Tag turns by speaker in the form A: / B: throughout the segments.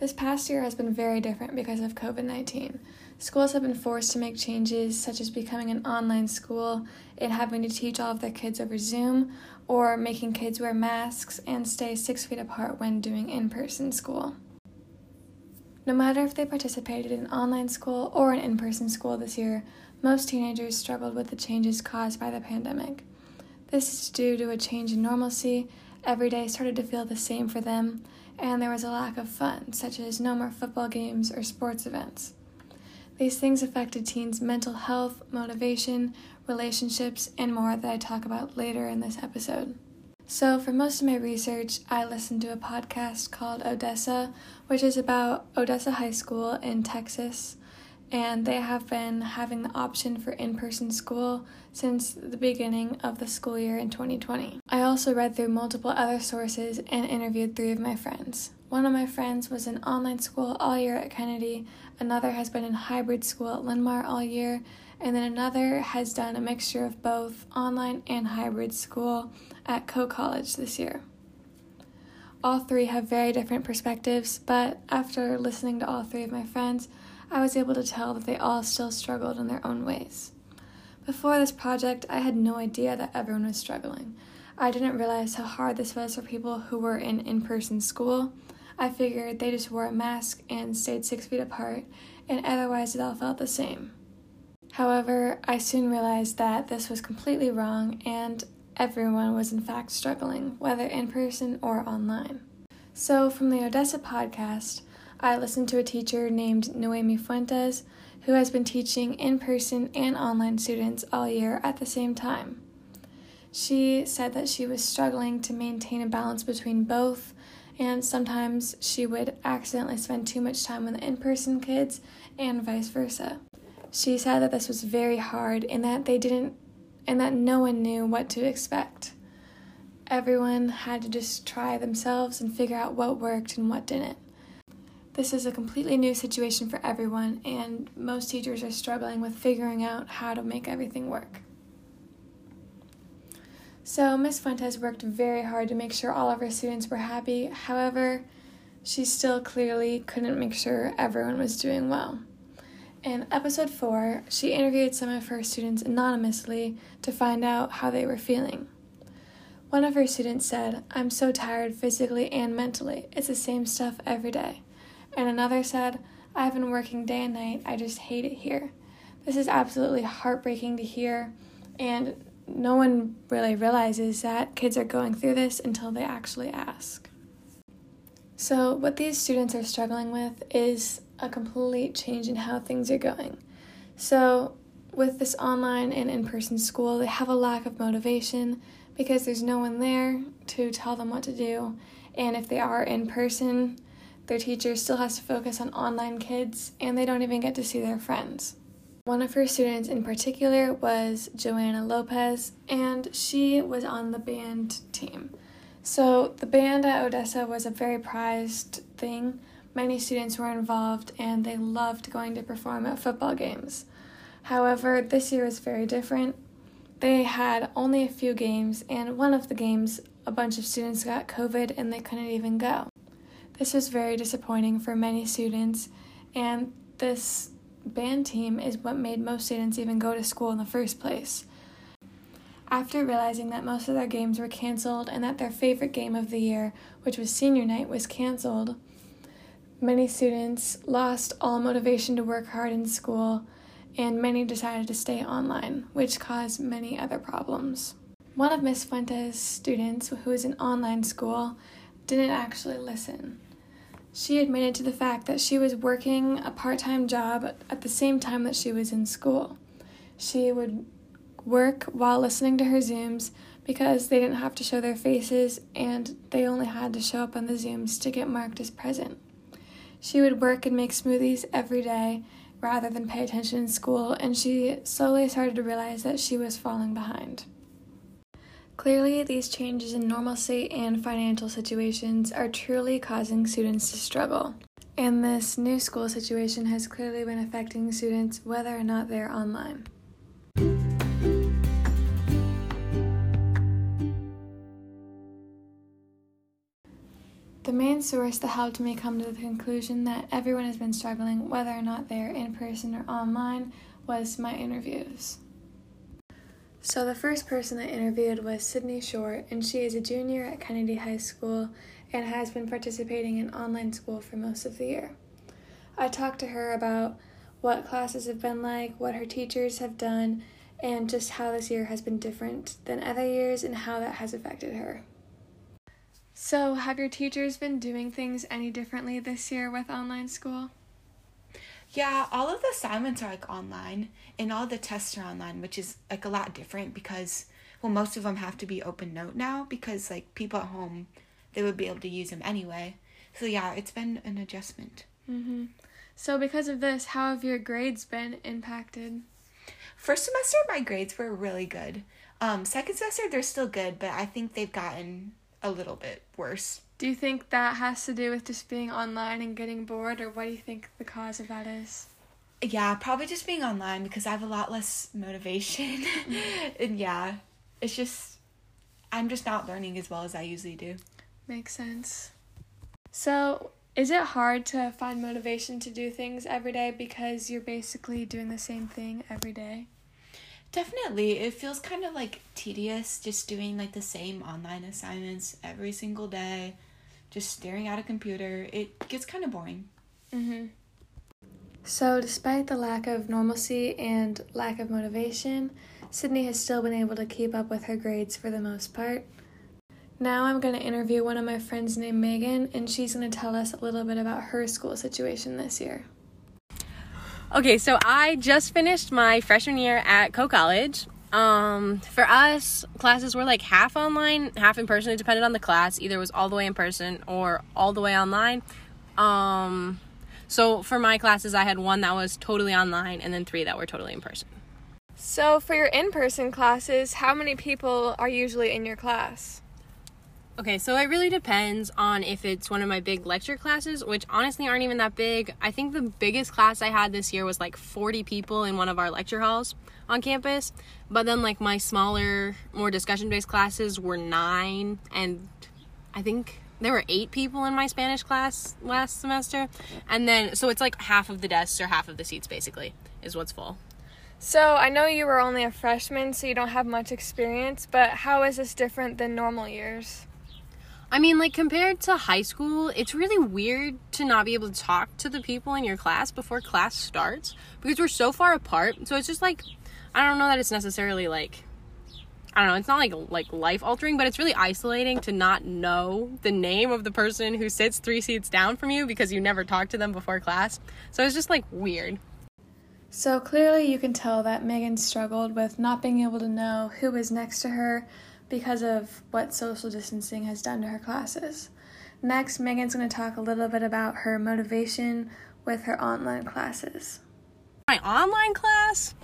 A: This past year has been very different because of COVID 19. Schools have been forced to make changes, such as becoming an online school and having to teach all of their kids over Zoom, or making kids wear masks and stay six feet apart when doing in person school. No matter if they participated in online school or an in person school this year, most teenagers struggled with the changes caused by the pandemic. This is due to a change in normalcy. Every day started to feel the same for them, and there was a lack of fun, such as no more football games or sports events. These things affected teens' mental health, motivation, relationships, and more that I talk about later in this episode. So, for most of my research, I listened to a podcast called Odessa, which is about Odessa High School in Texas, and they have been having the option for in person school since the beginning of the school year in 2020. I also read through multiple other sources and interviewed three of my friends. One of my friends was in online school all year at Kennedy, another has been in hybrid school at Linn-Mar all year, and then another has done a mixture of both online and hybrid school at Coe College this year. All three have very different perspectives, but after listening to all three of my friends, I was able to tell that they all still struggled in their own ways. Before this project, I had no idea that everyone was struggling. I didn't realize how hard this was for people who were in in person school. I figured they just wore a mask and stayed six feet apart, and otherwise it all felt the same. However, I soon realized that this was completely wrong and everyone was in fact struggling, whether in person or online. So, from the Odessa podcast, I listened to a teacher named Noemi Fuentes who has been teaching in person and online students all year at the same time. She said that she was struggling to maintain a balance between both, and sometimes she would accidentally spend too much time with the in person kids and vice versa. She said that this was very hard and that they didn't, and that no one knew what to expect. Everyone had to just try themselves and figure out what worked and what didn't. This is a completely new situation for everyone, and most teachers are struggling with figuring out how to make everything work. So, Miss Fuentes worked very hard to make sure all of her students were happy. However, she still clearly couldn't make sure everyone was doing well. In episode 4, she interviewed some of her students anonymously to find out how they were feeling. One of her students said, I'm so tired physically and mentally. It's the same stuff every day. And another said, I've been working day and night. I just hate it here. This is absolutely heartbreaking to hear, and no one really realizes that kids are going through this until they actually ask. So, what these students are struggling with is a complete change in how things are going. So, with this online and in person school, they have a lack of motivation because there's no one there to tell them what to do. And if they are in person, their teacher still has to focus on online kids and they don't even get to see their friends. One of her students in particular was Joanna Lopez, and she was on the band team. So, the band at Odessa was a very prized thing Many students were involved and they loved going to perform at football games. However, this year was very different. They had only a few games, and one of the games, a bunch of students got COVID and they couldn't even go. This was very disappointing for many students, and this band team is what made most students even go to school in the first place. After realizing that most of their games were canceled and that their favorite game of the year, which was senior night, was canceled, Many students lost all motivation to work hard in school, and many decided to stay online, which caused many other problems. One of Miss Fuentes' students, who was in online school, didn't actually listen. She admitted to the fact that she was working a part time job at the same time that she was in school. She would work while listening to her Zooms because they didn't have to show their faces and they only had to show up on the Zooms to get marked as present. She would work and make smoothies every day rather than pay attention in school, and she slowly started to realize that she was falling behind. Clearly, these changes in normalcy and financial situations are truly causing students to struggle. And this new school situation has clearly been affecting students whether or not they're online. the main source that helped me come to the conclusion that everyone has been struggling, whether or not they're in person or online, was my interviews. So, the first person I interviewed was Sydney Short, and she is a junior at Kennedy High School and has been participating in online school for most of the year. I talked to her about what classes have been like, what her teachers have done, and just how this year has been different than other years and how that has affected her. So, have your teachers been doing things any differently this year with online school?
B: Yeah, all of the assignments are like online and all the tests are online, which is like a lot different because well most of them have to be open note now because like people at home they would be able to use them anyway. So yeah, it's been an adjustment.
A: Mhm. So because of this, how have your grades been impacted?
B: First semester my grades were really good. Um second semester they're still good, but I think they've gotten a little bit worse.
A: Do you think that has to do with just being online and getting bored, or what do you think the cause of that is?
B: Yeah, probably just being online because I have a lot less motivation. Mm-hmm. and yeah, it's just, I'm just not learning as well as I usually do.
A: Makes sense. So, is it hard to find motivation to do things every day because you're basically doing the same thing every day?
B: Definitely. It feels kind of like tedious just doing like the same online assignments every single day, just staring at a computer. It gets kind of boring.
A: Mm-hmm. So, despite the lack of normalcy and lack of motivation, Sydney has still been able to keep up with her grades for the most part. Now, I'm going to interview one of my friends named Megan, and she's going to tell us a little bit about her school situation this year.
C: Okay, so I just finished my freshman year at Coe College. Um, for us, classes were like half online, half in person. It depended on the class. Either it was all the way in person or all the way online. Um, so for my classes, I had one that was totally online and then three that were totally in person.
A: So, for your in person classes, how many people are usually in your class?
C: Okay, so it really depends on if it's one of my big lecture classes, which honestly aren't even that big. I think the biggest class I had this year was like 40 people in one of our lecture halls on campus. But then, like, my smaller, more discussion based classes were nine, and I think there were eight people in my Spanish class last semester. And then, so it's like half of the desks or half of the seats basically is what's full.
A: So, I know you were only a freshman, so you don't have much experience, but how is this different than normal years?
C: I mean, like compared to high school, it's really weird to not be able to talk to the people in your class before class starts because we're so far apart. So it's just like I don't know that it's necessarily like I don't know, it's not like like life altering, but it's really isolating to not know the name of the person who sits 3 seats down from you because you never talked to them before class. So it's just like weird.
A: So clearly you can tell that Megan struggled with not being able to know who was next to her because of what social distancing has done to her classes. Next, Megan's going to talk a little bit about her motivation with her online classes.
C: My online class,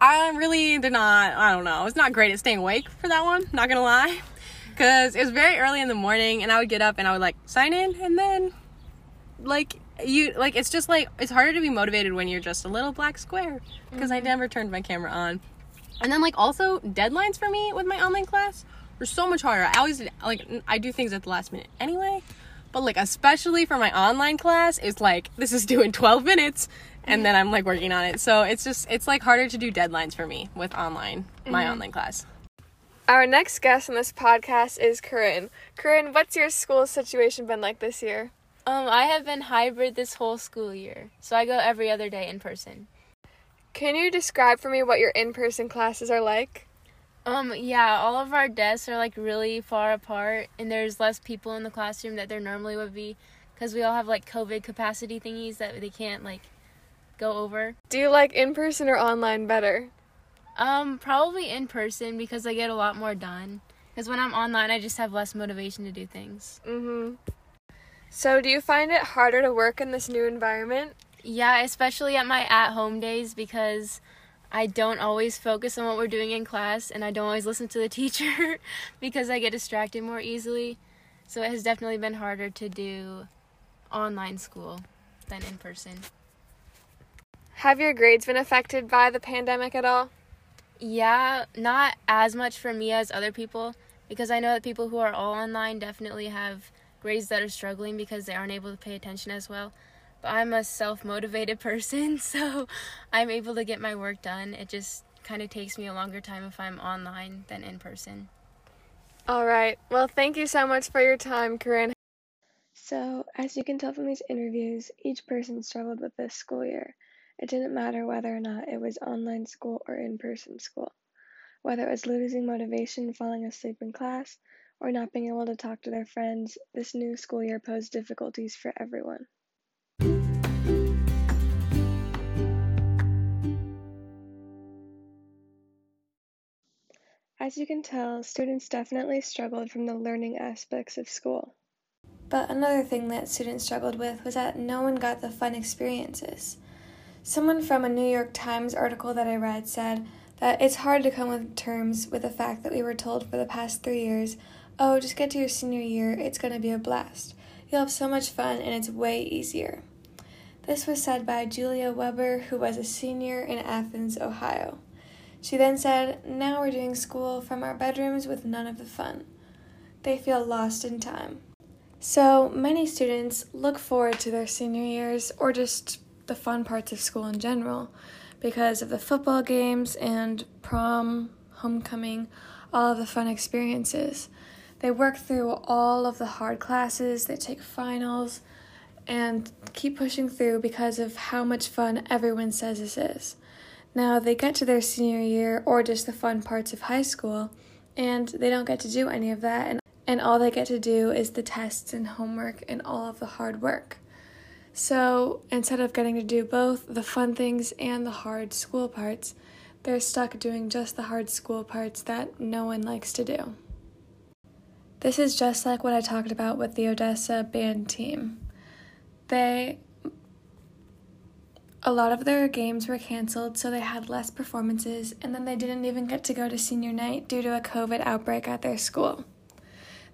C: I really did not, I don't know, it's not great at staying awake for that one, not gonna lie. Because it was very early in the morning and I would get up and I would like sign in and then, like, you, like, it's just like, it's harder to be motivated when you're just a little black square. Because mm-hmm. I never turned my camera on. And then like also deadlines for me with my online class were so much harder. I always like I do things at the last minute anyway, but like especially for my online class, it's like this is due in 12 minutes and then I'm like working on it. So it's just it's like harder to do deadlines for me with online my mm-hmm. online class.
A: Our next guest on this podcast is Corinne. Corinne, what's your school situation been like this year?
D: Um, I have been hybrid this whole school year, so I go every other day in person.
A: Can you describe for me what your in-person classes are like?
D: Um yeah, all of our desks are like really far apart and there's less people in the classroom that there normally would be cuz we all have like covid capacity thingies that they can't like go over.
A: Do you like in person or online better?
D: Um probably in person because I get a lot more done. Cuz when I'm online I just have less motivation to do things.
A: Mhm. So, do you find it harder to work in this new environment?
D: Yeah, especially at my at home days because I don't always focus on what we're doing in class and I don't always listen to the teacher because I get distracted more easily. So it has definitely been harder to do online school than in person.
A: Have your grades been affected by the pandemic at all?
D: Yeah, not as much for me as other people because I know that people who are all online definitely have grades that are struggling because they aren't able to pay attention as well. But I'm a self motivated person, so I'm able to get my work done. It just kind of takes me a longer time if I'm online than in person.
A: All right. Well, thank you so much for your time, Corinne. So, as you can tell from these interviews, each person struggled with this school year. It didn't matter whether or not it was online school or in person school. Whether it was losing motivation, falling asleep in class, or not being able to talk to their friends, this new school year posed difficulties for everyone. As you can tell, students definitely struggled from the learning aspects of school. But another thing that students struggled with was that no one got the fun experiences. Someone from a New York Times article that I read said that it's hard to come with terms with the fact that we were told for the past three years, oh, just get to your senior year, it's going to be a blast. You'll have so much fun and it's way easier. This was said by Julia Weber, who was a senior in Athens, Ohio. She then said, Now we're doing school from our bedrooms with none of the fun. They feel lost in time. So many students look forward to their senior years or just the fun parts of school in general because of the football games and prom, homecoming, all of the fun experiences. They work through all of the hard classes, they take finals, and keep pushing through because of how much fun everyone says this is. Now they get to their senior year or just the fun parts of high school, and they don't get to do any of that, and, and all they get to do is the tests and homework and all of the hard work. So instead of getting to do both the fun things and the hard school parts, they're stuck doing just the hard school parts that no one likes to do. This is just like what I talked about with the Odessa band team. They a lot of their games were canceled, so they had less performances, and then they didn't even get to go to senior night due to a COVID outbreak at their school.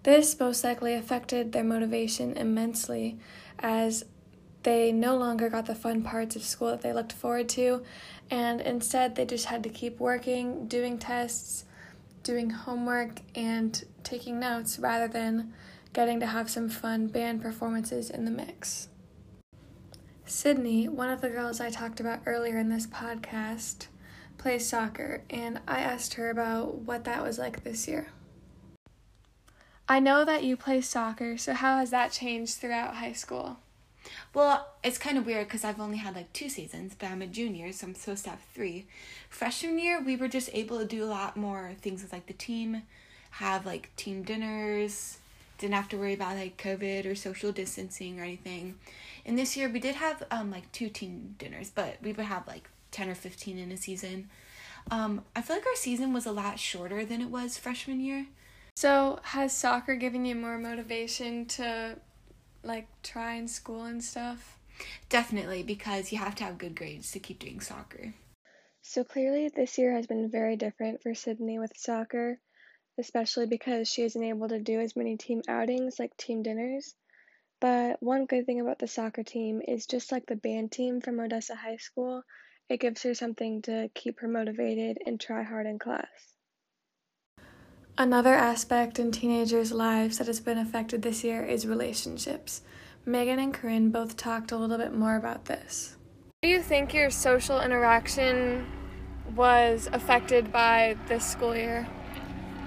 A: This most likely affected their motivation immensely, as they no longer got the fun parts of school that they looked forward to, and instead they just had to keep working, doing tests, doing homework, and taking notes rather than getting to have some fun band performances in the mix. Sydney, one of the girls I talked about earlier in this podcast, plays soccer, and I asked her about what that was like this year. I know that you play soccer, so how has that changed throughout high school?
B: Well, it's kind of weird because I've only had like two seasons, but I'm a junior, so I'm supposed to have three. Freshman year, we were just able to do a lot more things with like the team, have like team dinners, didn't have to worry about like COVID or social distancing or anything. And this year we did have um like two team dinners, but we would have like 10 or 15 in a season. Um I feel like our season was a lot shorter than it was freshman year.
A: So, has soccer given you more motivation to like try in school and stuff?
B: Definitely because you have to have good grades to keep doing soccer.
A: So clearly this year has been very different for Sydney with soccer, especially because she isn't able to do as many team outings like team dinners. But one good thing about the soccer team is just like the band team from Odessa High School, it gives her something to keep her motivated and try hard in class. Another aspect in teenagers' lives that has been affected this year is relationships. Megan and Corinne both talked a little bit more about this. Do you think your social interaction was affected by this school year?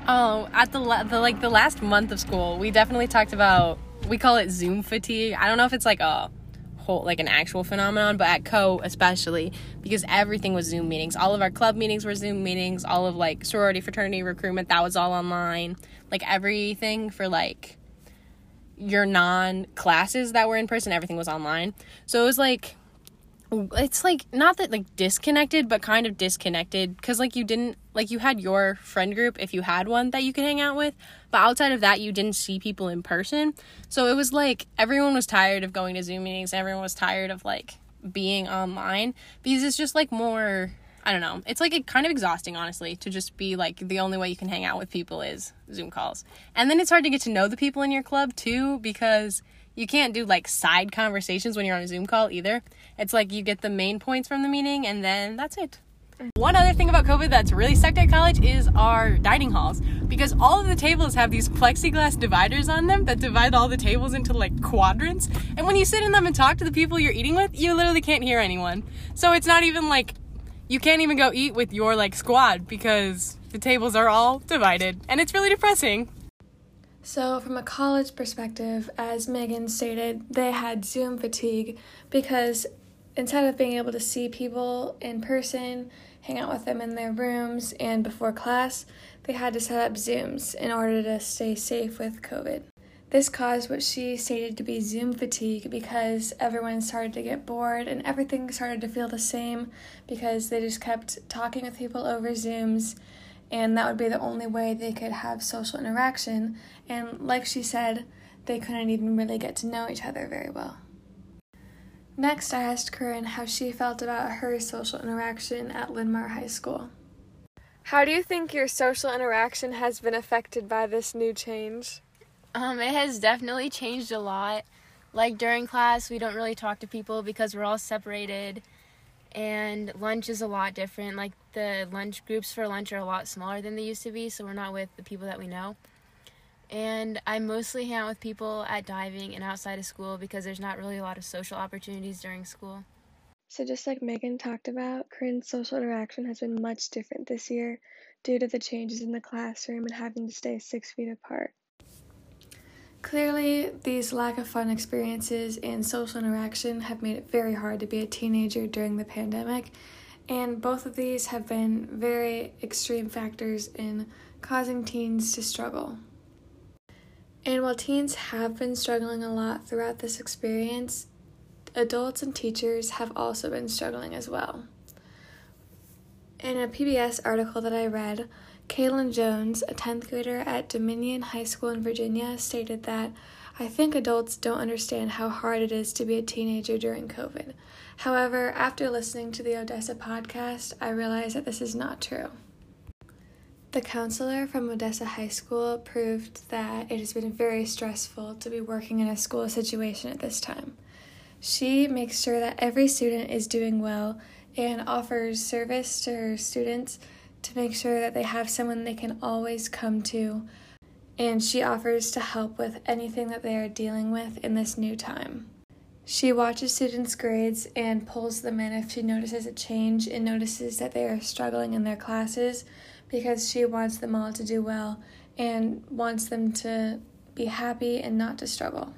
C: Oh, at the, la- the like the last month of school, we definitely talked about we call it Zoom fatigue. I don't know if it's like a whole like an actual phenomenon, but at Coe especially because everything was Zoom meetings. All of our club meetings were Zoom meetings. All of like sorority, fraternity, recruitment that was all online. Like everything for like your non classes that were in person, everything was online. So it was like it's like not that like disconnected but kind of disconnected because like you didn't like you had your friend group if you had one that you could hang out with but outside of that you didn't see people in person. So it was like everyone was tired of going to zoom meetings. Everyone was tired of like being online. Because it's just like more i don't know. It's like kind of exhausting honestly to just be like the only way you can hang out with people is zoom calls. And then it's hard to get to know the people in your club too because you can't do like side conversations when you're on a Zoom call either. It's like you get the main points from the meeting and then that's it. One other thing about COVID that's really sucked at college is our dining halls because all of the tables have these plexiglass dividers on them that divide all the tables into like quadrants. And when you sit in them and talk to the people you're eating with, you literally can't hear anyone. So it's not even like you can't even go eat with your like squad because the tables are all divided and it's really depressing.
A: So, from a college perspective, as Megan stated, they had Zoom fatigue because instead of being able to see people in person, hang out with them in their rooms, and before class, they had to set up Zooms in order to stay safe with COVID. This caused what she stated to be Zoom fatigue because everyone started to get bored and everything started to feel the same because they just kept talking with people over Zooms and that would be the only way they could have social interaction. And like she said, they couldn't even really get to know each other very well. Next, I asked Corinne how she felt about her social interaction at Linn-Mar High School. How do you think your social interaction has been affected by this new change?
D: Um, it has definitely changed a lot. Like during class, we don't really talk to people because we're all separated and lunch is a lot different. Like the lunch groups for lunch are a lot smaller than they used to be, so we're not with the people that we know. And I mostly hang out with people at diving and outside of school because there's not really a lot of social opportunities during school.
A: So, just like Megan talked about, Corinne's social interaction has been much different this year due to the changes in the classroom and having to stay six feet apart. Clearly, these lack of fun experiences and social interaction have made it very hard to be a teenager during the pandemic, and both of these have been very extreme factors in causing teens to struggle. And while teens have been struggling a lot throughout this experience, adults and teachers have also been struggling as well. In a PBS article that I read, Kaylin Jones, a 10th grader at Dominion High School in Virginia, stated that I think adults don't understand how hard it is to be a teenager during COVID. However, after listening to the Odessa podcast, I realized that this is not true. The counselor from Odessa High School proved that it has been very stressful to be working in a school situation at this time. She makes sure that every student is doing well and offers service to her students to make sure that they have someone they can always come to, and she offers to help with anything that they are dealing with in this new time. She watches students' grades and pulls them in if she notices a change and notices that they are struggling in their classes because she wants them all to do well and wants them to be happy and not to struggle.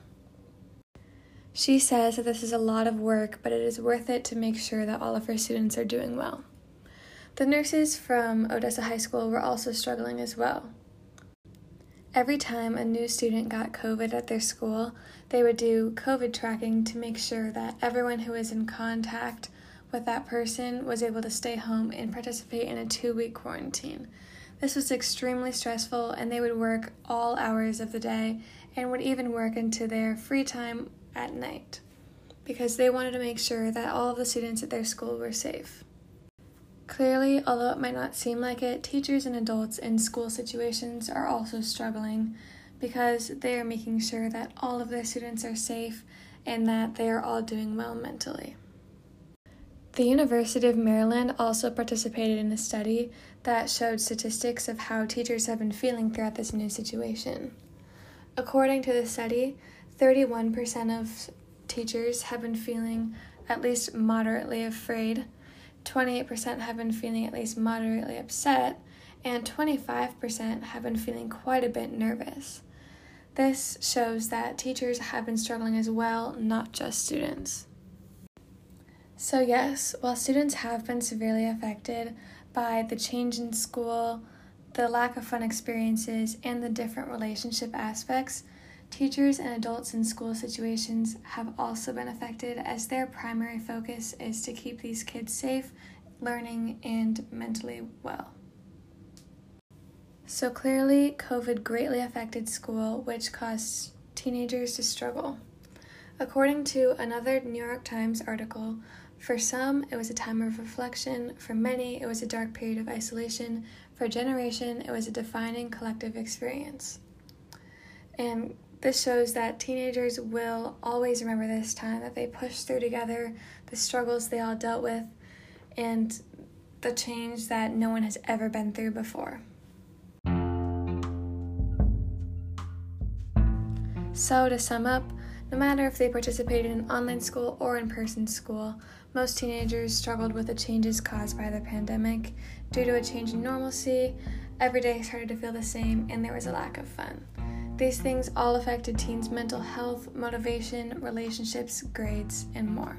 A: She says that this is a lot of work, but it is worth it to make sure that all of her students are doing well. The nurses from Odessa High School were also struggling as well. Every time a new student got COVID at their school, they would do COVID tracking to make sure that everyone who was in contact with that person was able to stay home and participate in a two week quarantine. This was extremely stressful, and they would work all hours of the day and would even work into their free time at night because they wanted to make sure that all of the students at their school were safe. Clearly, although it might not seem like it, teachers and adults in school situations are also struggling because they are making sure that all of their students are safe and that they are all doing well mentally. The University of Maryland also participated in a study that showed statistics of how teachers have been feeling throughout this new situation. According to the study, 31% of teachers have been feeling at least moderately afraid 28% have been feeling at least moderately upset, and 25% have been feeling quite a bit nervous. This shows that teachers have been struggling as well, not just students. So, yes, while students have been severely affected by the change in school, the lack of fun experiences, and the different relationship aspects, Teachers and adults in school situations have also been affected as their primary focus is to keep these kids safe, learning, and mentally well. So clearly, COVID greatly affected school, which caused teenagers to struggle. According to another New York Times article, for some, it was a time of reflection. For many, it was a dark period of isolation. For a generation, it was a defining collective experience. And this shows that teenagers will always remember this time that they pushed through together, the struggles they all dealt with, and the change that no one has ever been through before. So, to sum up, no matter if they participated in online school or in person school, most teenagers struggled with the changes caused by the pandemic. Due to a change in normalcy, every day started to feel the same and there was a lack of fun. These things all affected teens' mental health, motivation, relationships, grades, and more.